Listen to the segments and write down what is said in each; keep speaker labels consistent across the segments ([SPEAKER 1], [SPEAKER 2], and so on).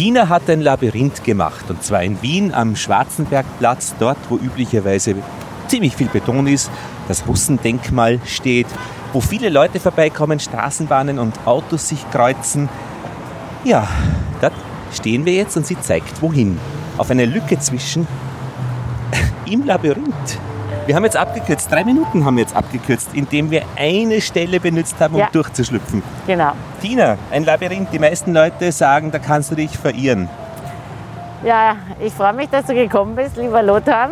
[SPEAKER 1] Tina hat ein Labyrinth gemacht und zwar in Wien am Schwarzenbergplatz, dort wo üblicherweise ziemlich viel Beton ist, das Russendenkmal steht, wo viele Leute vorbeikommen, Straßenbahnen und Autos sich kreuzen. Ja, dort stehen wir jetzt und sie zeigt wohin. Auf eine Lücke zwischen im Labyrinth. Wir haben jetzt abgekürzt, drei Minuten haben wir jetzt abgekürzt, indem wir eine Stelle benutzt haben, um
[SPEAKER 2] Ja.
[SPEAKER 1] durchzuschlüpfen.
[SPEAKER 2] Genau.
[SPEAKER 1] Tina, ein Labyrinth. Die meisten Leute sagen, da kannst du dich verirren.
[SPEAKER 2] Ja, ich freue mich, dass du gekommen bist, lieber Lothar.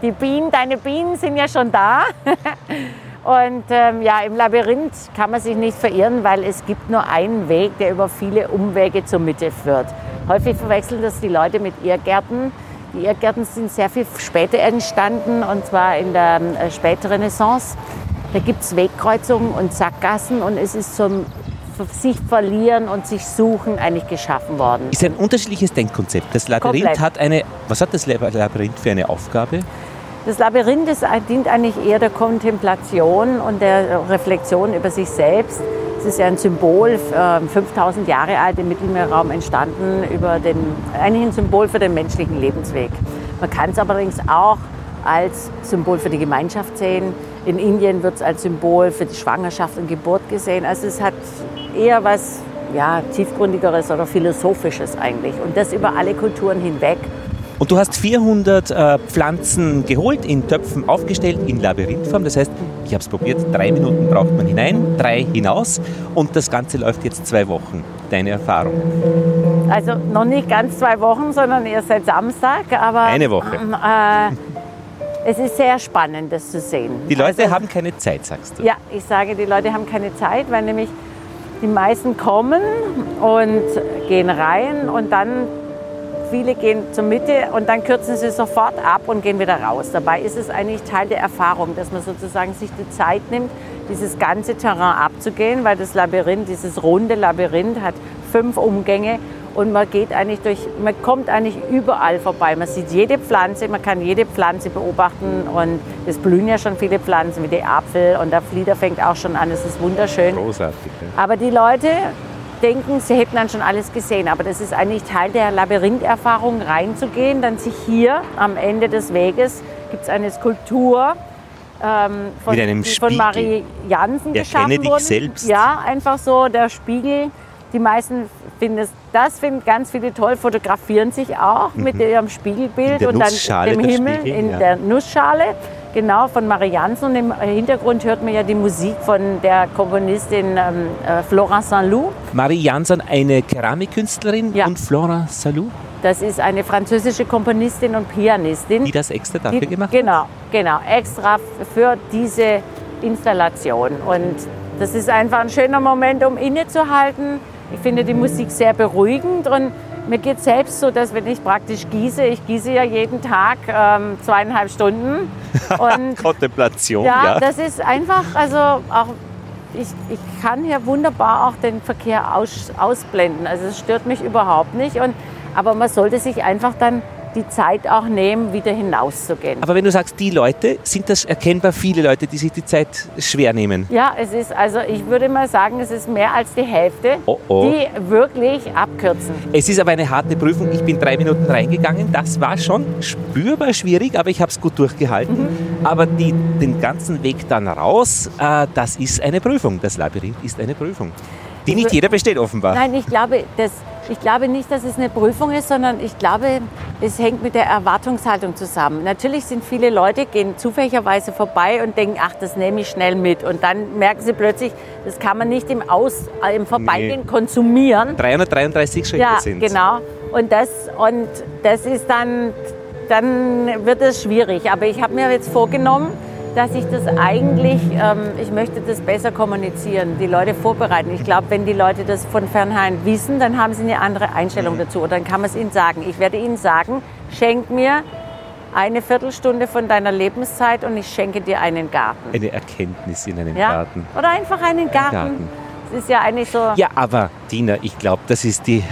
[SPEAKER 2] Die Bienen, deine Bienen sind ja schon da. Und ähm, ja, im Labyrinth kann man sich nicht verirren, weil es gibt nur einen Weg, der über viele Umwege zur Mitte führt. Häufig verwechseln das die Leute mit Irrgärten. Die Irrgärten sind sehr viel später entstanden, und zwar in der äh, Spätrenaissance. Da gibt es Wegkreuzungen und Sackgassen und es ist zum sich verlieren und sich suchen eigentlich geschaffen worden.
[SPEAKER 1] Ist ein unterschiedliches Denkkonzept. Das Labyrinth
[SPEAKER 2] Komplett.
[SPEAKER 1] hat eine. Was hat das Lab- Labyrinth für eine Aufgabe?
[SPEAKER 2] Das Labyrinth ist, dient eigentlich eher der Kontemplation und der Reflexion über sich selbst. Es ist ja ein Symbol, äh, 5000 Jahre alt im Mittelmeerraum entstanden, über den, eigentlich ein Symbol für den menschlichen Lebensweg. Man kann es allerdings auch als Symbol für die Gemeinschaft sehen. In Indien wird es als Symbol für die Schwangerschaft und Geburt gesehen. Also es hat eher was ja, tiefgründigeres oder philosophisches eigentlich. Und das über alle Kulturen hinweg.
[SPEAKER 1] Und du hast 400 äh, Pflanzen geholt, in Töpfen aufgestellt, in Labyrinthform. Das heißt, ich habe es probiert, drei Minuten braucht man hinein, drei hinaus. Und das Ganze läuft jetzt zwei Wochen. Deine Erfahrung?
[SPEAKER 2] Also noch nicht ganz zwei Wochen, sondern erst seit Samstag. Aber
[SPEAKER 1] Eine Woche.
[SPEAKER 2] ähm, äh, es ist sehr spannend, das zu sehen.
[SPEAKER 1] Die Leute
[SPEAKER 2] Also,
[SPEAKER 1] haben keine Zeit, sagst du.
[SPEAKER 2] Ja, ich sage, die Leute haben keine Zeit, weil nämlich die meisten kommen und gehen rein und dann viele gehen zur Mitte und dann kürzen sie sofort ab und gehen wieder raus. Dabei ist es eigentlich Teil der Erfahrung, dass man sozusagen sich die Zeit nimmt, dieses ganze Terrain abzugehen, weil das Labyrinth, dieses runde Labyrinth hat fünf Umgänge und man geht eigentlich durch, man kommt eigentlich überall vorbei. Man sieht jede Pflanze, man kann jede Pflanze beobachten und es blühen ja schon viele Pflanzen wie der Apfel und der Flieder fängt auch schon an. Es ist wunderschön.
[SPEAKER 1] Großartig. Ja.
[SPEAKER 2] Aber die Leute denken, sie hätten dann schon alles gesehen. Aber das ist eigentlich Teil der Labyrintherfahrung, reinzugehen. Dann sich hier am Ende des Weges gibt es eine Skulptur ähm, von, von. Marie Jansen
[SPEAKER 1] Erkenne
[SPEAKER 2] geschaffen
[SPEAKER 1] dich
[SPEAKER 2] wurde.
[SPEAKER 1] selbst.
[SPEAKER 2] Ja, einfach so der Spiegel. Die meisten finden es, das finden ganz viele toll, fotografieren sich auch mit ihrem Spiegelbild
[SPEAKER 1] Mhm.
[SPEAKER 2] Und dann dem Himmel
[SPEAKER 1] Spiegel,
[SPEAKER 2] in
[SPEAKER 1] ja.
[SPEAKER 2] der Nussschale. Genau, von Marie Jansen. Und im Hintergrund hört man ja die Musik von der Komponistin ähm, äh, Florent Saint-Loup.
[SPEAKER 1] Marie Jansson, eine Keramikkünstlerin
[SPEAKER 2] Ja.
[SPEAKER 1] und Flora Salou,
[SPEAKER 2] Das ist eine französische Komponistin und Pianistin.
[SPEAKER 1] die das extra dafür
[SPEAKER 2] Die-
[SPEAKER 1] gemacht hat.
[SPEAKER 2] Genau, genau, extra für diese Installation. Und das ist einfach ein schöner Moment, um innezuhalten. Ich finde die Musik sehr beruhigend und mir geht selbst so, dass wenn ich praktisch gieße, ich gieße ja jeden Tag ähm, zweieinhalb Stunden und
[SPEAKER 1] Kontemplation,
[SPEAKER 2] ja,
[SPEAKER 1] ja.
[SPEAKER 2] das ist einfach, also auch ich, ich kann hier wunderbar auch den Verkehr aus, ausblenden. Also es stört mich überhaupt nicht. Und, aber man sollte sich einfach dann die Zeit auch nehmen, wieder hinauszugehen.
[SPEAKER 1] Aber wenn du sagst, die Leute, sind das erkennbar viele Leute, die sich die Zeit schwer nehmen?
[SPEAKER 2] Ja, es ist, also ich würde mal sagen, es ist mehr als die Hälfte,
[SPEAKER 1] Oh, oh.
[SPEAKER 2] die wirklich abkürzen.
[SPEAKER 1] Es ist aber eine harte Prüfung. Ich bin drei Minuten reingegangen. Das war schon spürbar schwierig, aber ich habe es gut durchgehalten.
[SPEAKER 2] Mhm.
[SPEAKER 1] Aber die, den ganzen Weg dann raus, äh, das ist eine Prüfung. Das Labyrinth ist eine Prüfung. Die nicht jeder besteht offenbar.
[SPEAKER 2] Nein, ich glaube, das, ich glaube nicht, dass es eine Prüfung ist, sondern ich glaube, es hängt mit der Erwartungshaltung zusammen. Natürlich sind viele Leute, gehen zufälligerweise vorbei und denken, ach, das nehme ich schnell mit. Und dann merken sie plötzlich, das kann man nicht im, Aus, äh, im Vorbeigehen konsumieren.
[SPEAKER 1] 333 Schritte
[SPEAKER 2] Ja,
[SPEAKER 1] sind
[SPEAKER 2] genau. Und das, und das ist dann, dann wird es schwierig. Aber ich habe mir jetzt vorgenommen, dass ich das eigentlich, ähm, ich möchte das besser kommunizieren, die Leute vorbereiten. Ich glaube, wenn die Leute das von vornherein wissen, dann haben sie eine andere Einstellung dazu. Und dann kann man es ihnen sagen. Ich werde ihnen sagen, schenk mir eine Viertelstunde von deiner Lebenszeit und ich schenke dir einen Garten.
[SPEAKER 1] Eine Erkenntnis in einem
[SPEAKER 2] Ja?
[SPEAKER 1] Garten.
[SPEAKER 2] Oder einfach einen Garten.
[SPEAKER 1] Garten.
[SPEAKER 2] Das ist ja eigentlich so.
[SPEAKER 1] Ja, aber Dina, ich glaube, das ist die, äh,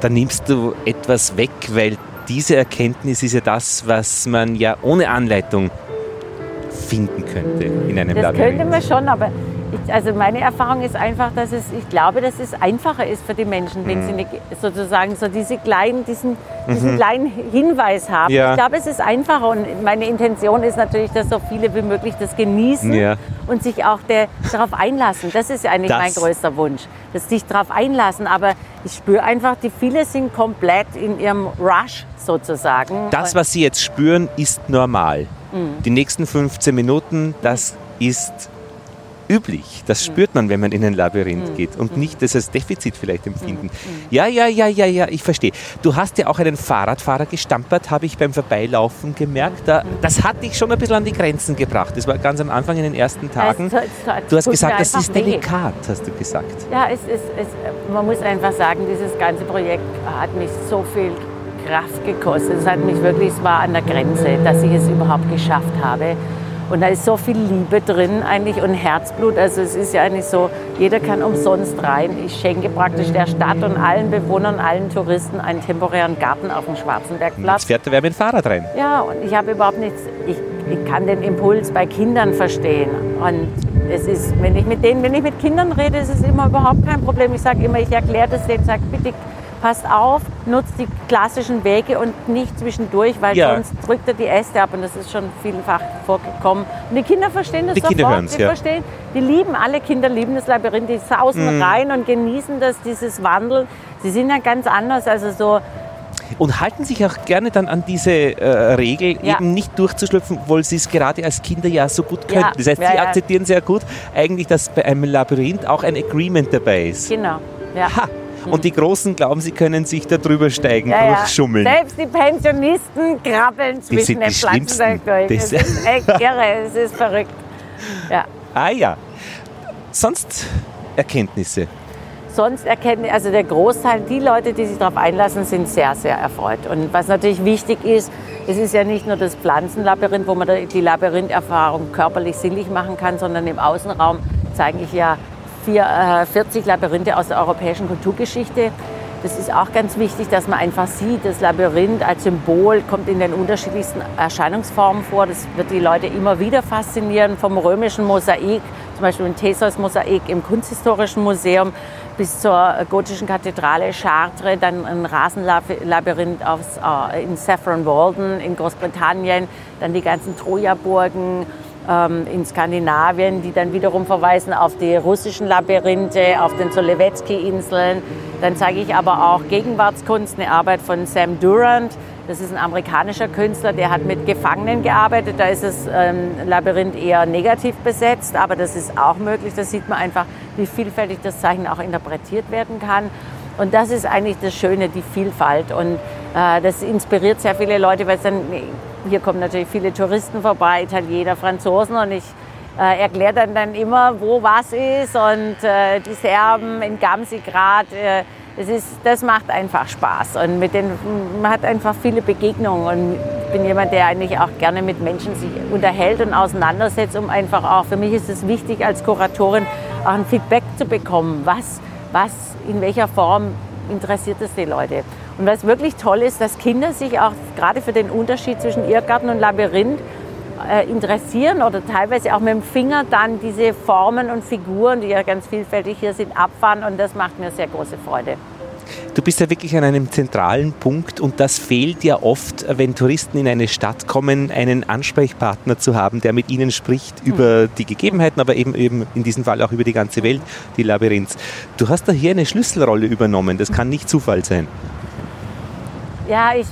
[SPEAKER 1] da nimmst du etwas weg, weil diese Erkenntnis ist ja das, was man ja ohne Anleitung finden könnte in einem
[SPEAKER 2] Das
[SPEAKER 1] Labyrinth.
[SPEAKER 2] könnte man schon, aber Ich, also meine Erfahrung ist einfach, dass es, ich glaube, dass es einfacher ist für die Menschen, wenn sie
[SPEAKER 1] Mhm.
[SPEAKER 2] eine, sozusagen so diese kleinen, diesen, diesen kleinen Hinweis haben.
[SPEAKER 1] Ja.
[SPEAKER 2] Ich glaube, es ist einfacher und meine Intention ist natürlich, dass so viele wie möglich das genießen
[SPEAKER 1] Ja.
[SPEAKER 2] und sich auch der, darauf einlassen. Das ist eigentlich
[SPEAKER 1] Das-
[SPEAKER 2] mein größter Wunsch, dass sich darauf einlassen. Aber ich spüre einfach, die viele sind komplett in ihrem Rush sozusagen.
[SPEAKER 1] Das, was Sie jetzt spüren, ist normal.
[SPEAKER 2] Mhm.
[SPEAKER 1] Die nächsten 15 Minuten, das ist üblich. Das
[SPEAKER 2] Mhm.
[SPEAKER 1] spürt man, wenn man in ein Labyrinth geht und nicht das als Defizit vielleicht
[SPEAKER 2] Mhm.
[SPEAKER 1] empfinden. Ja, ja, ja, ja, ja, ich verstehe. Du hast ja auch einen Fahrradfahrer gestampert, habe ich beim Vorbeilaufen gemerkt. Da, das hat dich schon ein bisschen an die Grenzen gebracht. Das war ganz am Anfang in den ersten Tagen. Du hast gesagt, das ist delikat, hast du gesagt.
[SPEAKER 2] Ja, es ist, man muss einfach sagen, dieses ganze Projekt hat mich so viel Kraft gekostet. Es hat mich wirklich, es war an der Grenze, dass ich es überhaupt geschafft habe. Und da ist so viel Liebe drin eigentlich und Herzblut. Also es ist ja eigentlich so, jeder kann umsonst rein. Ich schenke praktisch der Stadt und allen Bewohnern, allen Touristen einen temporären Garten auf dem
[SPEAKER 1] Jetzt
[SPEAKER 2] Schwarzenbergplatz.
[SPEAKER 1] fährt der wer mit dem Fahrrad rein.
[SPEAKER 2] Ja, und ich habe überhaupt nichts, ich, ich kann den Impuls bei Kindern verstehen. Und es ist, wenn ich mit denen, wenn ich mit Kindern rede, ist es immer überhaupt kein Problem. Ich sage immer, ich erkläre das denen, sage, bitte passt auf, nutzt die klassischen Wege und nicht zwischendurch, weil
[SPEAKER 1] Ja.
[SPEAKER 2] sonst drückt er die Äste ab und das ist schon vielfach vorgekommen. Und die Kinder verstehen das
[SPEAKER 1] Die Kinder
[SPEAKER 2] sofort.
[SPEAKER 1] hören's,
[SPEAKER 2] die
[SPEAKER 1] ja.
[SPEAKER 2] verstehen, die lieben, alle Kinder lieben das Labyrinth, die sausen
[SPEAKER 1] Mhm.
[SPEAKER 2] rein und genießen das, dieses Wandeln. Sie sind ja ganz anders, also so,
[SPEAKER 1] Und halten sich auch gerne dann an diese äh, Regel,
[SPEAKER 2] Ja.
[SPEAKER 1] eben nicht durchzuschlüpfen, weil sie es gerade als Kinder ja so gut können.
[SPEAKER 2] Ja.
[SPEAKER 1] Das heißt, sie
[SPEAKER 2] ja.
[SPEAKER 1] akzeptieren sehr gut eigentlich, dass bei einem Labyrinth auch ein Agreement dabei ist.
[SPEAKER 2] genau. Ja.
[SPEAKER 1] Ha! Und die Großen glauben, sie können sich da drüber steigen,
[SPEAKER 2] Ja, ja.
[SPEAKER 1] durchschummeln.
[SPEAKER 2] Selbst die Pensionisten krabbeln zwischen den Pflanzen.
[SPEAKER 1] Das-
[SPEAKER 2] Das ist echt irre, es ist verrückt. Ja.
[SPEAKER 1] Ah ja. Sonst Erkenntnisse.
[SPEAKER 2] Sonst erkennen, also der Großteil, die Leute, die sich darauf einlassen, sind sehr, sehr erfreut. Und was natürlich wichtig ist, es ist ja nicht nur das Pflanzenlabyrinth, wo man die Labyrintherfahrung körperlich sinnlich machen kann, sondern im Außenraum zeige ich ja 40 Labyrinthe aus der europäischen Kulturgeschichte. Das ist auch ganz wichtig, dass man einfach sieht, das Labyrinth als Symbol kommt in den unterschiedlichsten Erscheinungsformen vor. Das wird die Leute immer wieder faszinieren, vom römischen Mosaik, zum Beispiel ein Theseus-Mosaik im Kunsthistorischen Museum, bis zur gotischen Kathedrale Chartres, dann ein Rasenlabyrinth aus, äh, in Saffron Walden in Großbritannien, dann die ganzen Troja-Burgen, in Skandinavien, die dann wiederum verweisen auf die russischen Labyrinthe, auf den Solowetsky-Inseln. Dann zeige ich aber auch Gegenwartskunst, eine Arbeit von Sam Durant. Das ist ein amerikanischer Künstler, der hat mit Gefangenen gearbeitet. Da ist das ähm, Labyrinth eher negativ besetzt, aber das ist auch möglich. Da sieht man einfach, wie vielfältig das Zeichen auch interpretiert werden kann. Und das ist eigentlich das Schöne, die Vielfalt. Und äh, das inspiriert sehr viele Leute, weil es dann, hier kommen natürlich viele Touristen vorbei, Italiener, Franzosen und ich äh, erkläre dann, dann immer, wo was ist und äh, die Serben in Gamsigrad. Äh, es ist, das macht einfach Spaß und mit den, man hat einfach viele Begegnungen und ich bin jemand, der eigentlich auch gerne mit Menschen sich unterhält und auseinandersetzt, um einfach auch, für mich ist es wichtig als Kuratorin auch ein Feedback zu bekommen, was, was in welcher Form interessiert es die Leute. Und was wirklich toll ist, dass Kinder sich auch gerade für den Unterschied zwischen Irrgarten und Labyrinth äh, interessieren oder teilweise auch mit dem Finger dann diese Formen und Figuren, die ja ganz vielfältig hier sind, abfahren und das macht mir sehr große Freude.
[SPEAKER 1] Du bist ja wirklich an einem zentralen Punkt und das fehlt ja oft, wenn Touristen in eine Stadt kommen, einen Ansprechpartner zu haben, der mit ihnen spricht über die Gegebenheiten, aber eben, eben in diesem Fall auch über die ganze Welt, die Labyrinths. Du hast da hier eine Schlüsselrolle übernommen, das kann nicht Zufall sein.
[SPEAKER 2] Ja, ich,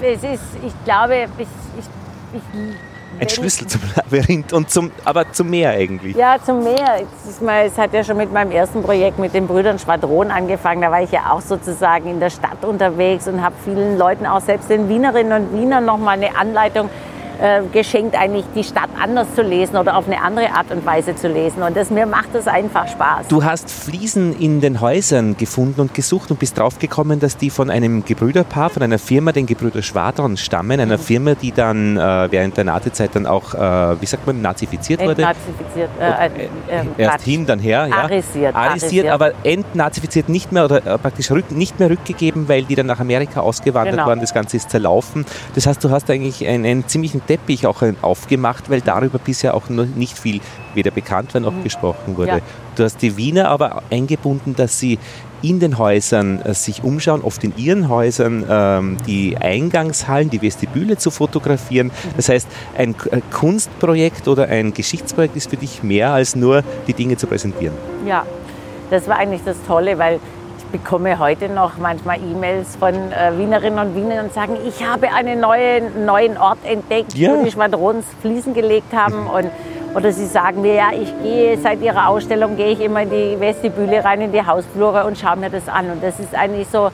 [SPEAKER 2] es ist, ich glaube, ich, ich, ich
[SPEAKER 1] Ein Schlüssel zum Labyrinth und zum, aber zum Meer eigentlich.
[SPEAKER 2] Ja, zum Meer. Es, ist mal, es hat ja schon mit meinem ersten Projekt mit den Brüdern Schwadron angefangen. Da war ich ja auch sozusagen in der Stadt unterwegs und habe vielen Leuten, auch selbst den Wienerinnen und Wienern, noch mal eine Anleitung äh, geschenkt, eigentlich die Stadt anders zu lesen oder auf eine andere Art und Weise zu lesen. Und das, mir macht das einfach Spaß.
[SPEAKER 1] Du hast Fliesen in den Häusern gefunden und gesucht und bist draufgekommen, dass die von einem Gebrüderpaar, von einer Firma, den Gebrüder Schwadron, stammen. Einer Firma, die dann äh, während der Nazizeit dann auch, äh, wie sagt man, nazifiziert wurde.
[SPEAKER 2] Entnazifiziert. Äh, äh,
[SPEAKER 1] Erst hin, dann her, ja.
[SPEAKER 2] Arisiert,
[SPEAKER 1] Arisiert,
[SPEAKER 2] arisiert.
[SPEAKER 1] aber entnazifiziert nicht mehr oder praktisch rück, nicht mehr rückgegeben, weil die dann nach Amerika ausgewandert
[SPEAKER 2] Genau.
[SPEAKER 1] waren. Das Ganze ist zerlaufen. Das heißt, du hast eigentlich einen, einen ziemlichen Teppich auch aufgemacht, weil darüber bisher auch noch nicht viel weder bekannt war noch mhm. gesprochen wurde. Ja. Du hast die Wiener aber eingebunden, dass sie in den Häusern äh, sich umschauen, oft in ihren Häusern ähm, die Eingangshallen, die Vestibüle zu fotografieren. Das heißt, ein Kunstprojekt oder ein Geschichtsprojekt ist für dich mehr als nur die Dinge zu präsentieren.
[SPEAKER 2] Ja, das war eigentlich das Tolle, weil bekomme heute noch manchmal E-Mails von äh, Wienerinnen und Wienern und sagen, ich habe einen neuen, neuen Ort entdeckt, ja. wo die Schwadrons Fliesen gelegt haben und oder sie sagen mir, ja, ich gehe seit ihrer Ausstellung, gehe ich immer in die Vestibüle rein, in die Hausflure und schaue mir das an. Und das ist eigentlich so,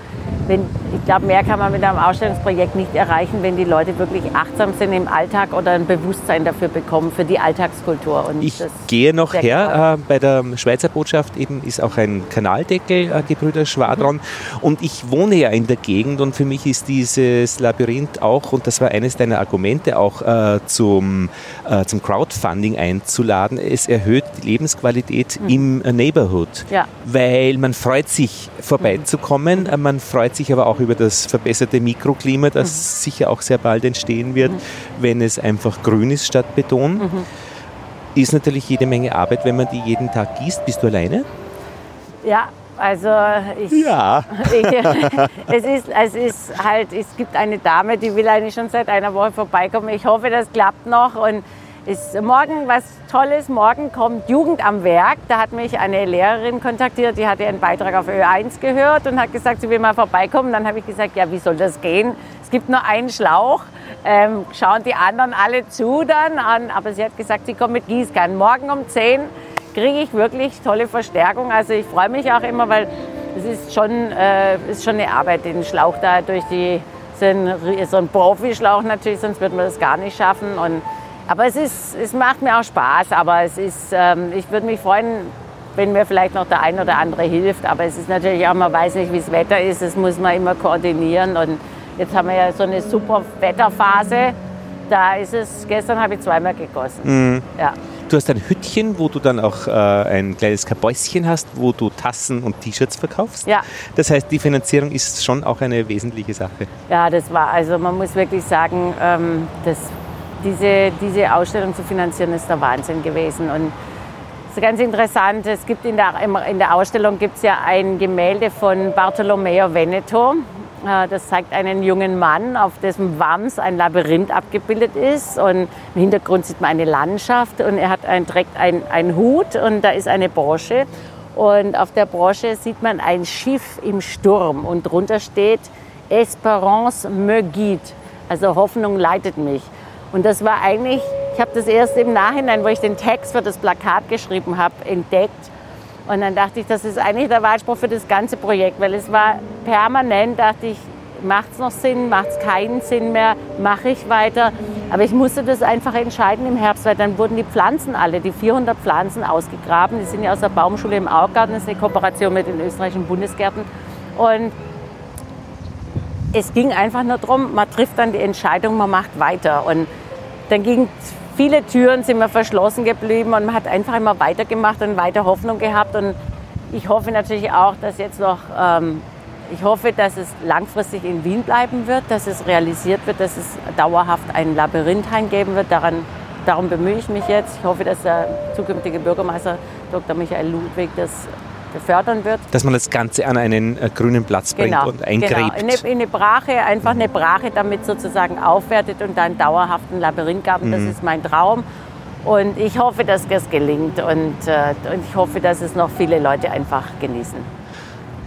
[SPEAKER 2] wenn, ich glaube, mehr kann man mit einem Ausstellungsprojekt nicht erreichen, wenn die Leute wirklich achtsam sind im Alltag oder ein Bewusstsein dafür bekommen, für die Alltagskultur.
[SPEAKER 1] Und ich gehe noch her, äh, bei der Schweizer Botschaft eben ist auch ein Kanaldeckel, äh, Gebrüder Schwadron. Mhm. Und ich wohne ja in der Gegend und für mich ist dieses Labyrinth auch, und das war eines deiner Argumente auch äh, zum, äh, zum Crowdfunding einzuladen, es erhöht die Lebensqualität mhm. im Neighborhood. Ja. Weil man freut sich vorbeizukommen, mhm. man freut sich aber auch über das verbesserte Mikroklima, das mhm. sicher auch sehr bald entstehen wird, mhm. wenn es einfach grün ist statt Beton. Mhm. Ist natürlich jede Menge Arbeit, wenn man die jeden Tag gießt. Bist du alleine?
[SPEAKER 2] Ja, also ich, ja. Ich, es, ist, es ist halt, es gibt eine Dame, die will eigentlich schon seit einer Woche vorbeikommen. Ich hoffe, das klappt noch und ist morgen was Tolles. Morgen kommt Jugend am Werk. Da hat mich eine Lehrerin kontaktiert, die hatte einen Beitrag auf Ö1 gehört und hat gesagt, sie will mal vorbeikommen. Dann habe ich gesagt, ja, wie soll das gehen? Es gibt nur einen Schlauch. Ähm, schauen die anderen alle zu dann an. Aber sie hat gesagt, sie kommt mit Gießkannen. Morgen um 10 kriege ich wirklich tolle Verstärkung. Also ich freue mich auch immer, weil es ist schon, äh, ist schon eine Arbeit, den Schlauch da durch die, so ein Profischlauch natürlich, sonst würde man das gar nicht schaffen. Und aber es, ist, es macht mir auch Spaß. Aber es ist, ähm, ich würde mich freuen, wenn mir vielleicht noch der ein oder andere hilft. Aber es ist natürlich auch, man weiß nicht, wie das Wetter ist. Das muss man immer koordinieren. Und jetzt haben wir ja so eine super Wetterphase. Da ist es, gestern habe ich zweimal gegossen. Mhm.
[SPEAKER 1] Ja. Du hast ein Hüttchen, wo du dann auch äh, ein kleines Kabäuschen hast, wo du Tassen und T-Shirts verkaufst. Ja. Das heißt, die Finanzierung ist schon auch eine wesentliche Sache.
[SPEAKER 2] Ja, das war, also man muss wirklich sagen, ähm, das diese, diese Ausstellung zu finanzieren, ist der Wahnsinn gewesen. Und es ist ganz interessant, es gibt in der, in der Ausstellung gibt es ja ein Gemälde von Bartolomeo Veneto. Äh, das zeigt einen jungen Mann, auf dessen Wams ein Labyrinth abgebildet ist. Und im Hintergrund sieht man eine Landschaft und er hat ein, trägt einen Hut und da ist eine Brosche. Und auf der Brosche sieht man ein Schiff im Sturm und drunter steht Esperance me guide, also Hoffnung leitet mich. Und das war eigentlich, ich habe das erst im Nachhinein, wo ich den Text für das Plakat geschrieben habe, entdeckt. Und dann dachte ich, das ist eigentlich der Wahlspruch für das ganze Projekt, weil es war permanent, dachte ich, macht es noch Sinn, macht es keinen Sinn mehr, mache ich weiter. Aber ich musste das einfach entscheiden im Herbst, weil dann wurden die Pflanzen alle, die 400 Pflanzen ausgegraben. Die sind ja aus der Baumschule im Augarten, das ist eine Kooperation mit den österreichischen Bundesgärten. Und es ging einfach nur darum, man trifft dann die Entscheidung, man macht weiter. Und dann ging viele Türen sind mir verschlossen geblieben und man hat einfach immer weitergemacht und weiter Hoffnung gehabt. Und ich hoffe natürlich auch, dass jetzt noch, ähm, ich hoffe, dass es langfristig in Wien bleiben wird, dass es realisiert wird, dass es dauerhaft ein Labyrinthheim geben wird. Daran, darum bemühe ich mich jetzt. Ich hoffe, dass der zukünftige Bürgermeister Dr. Michael Ludwig das fördern wird.
[SPEAKER 1] Dass man das Ganze an einen äh, grünen Platz bringt genau, und eingräbt. Genau.
[SPEAKER 2] In, eine, in eine Brache, einfach eine Brache damit sozusagen aufwertet und dann dauerhaften Labyrinthgarten. Mhm. Das ist mein Traum. Und ich hoffe, dass das gelingt und, äh, und ich hoffe, dass es noch viele Leute einfach genießen.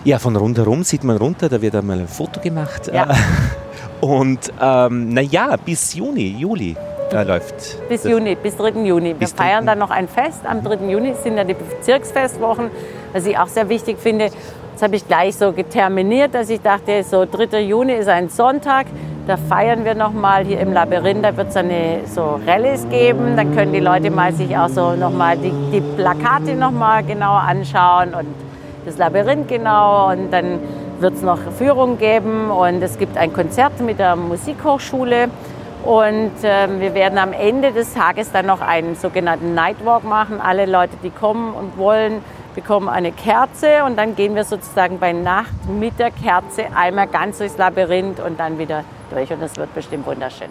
[SPEAKER 1] Ja, von rundherum sieht man runter, da wird einmal ein Foto gemacht. Ja. Und ähm, naja, bis Juni, Juli äh, läuft.
[SPEAKER 2] Bis Juni, bis 3. Juni. Wir feiern dann noch ein Fest. Am 3. Juni sind ja die Bezirksfestwochen was ich auch sehr wichtig finde. Das habe ich gleich so geterminiert, dass ich dachte, so 3. Juni ist ein Sonntag, da feiern wir nochmal hier im Labyrinth, da wird es eine so Rallyes geben, da können die Leute mal sich auch so nochmal die, die Plakate nochmal genauer anschauen und das Labyrinth genau und dann wird es noch Führung geben und es gibt ein Konzert mit der Musikhochschule und äh, wir werden am Ende des Tages dann noch einen sogenannten Nightwalk machen. Alle Leute, die kommen und wollen, bekommen eine Kerze und dann gehen wir sozusagen bei Nacht mit der Kerze einmal ganz durchs Labyrinth und dann wieder durch und das wird bestimmt wunderschön.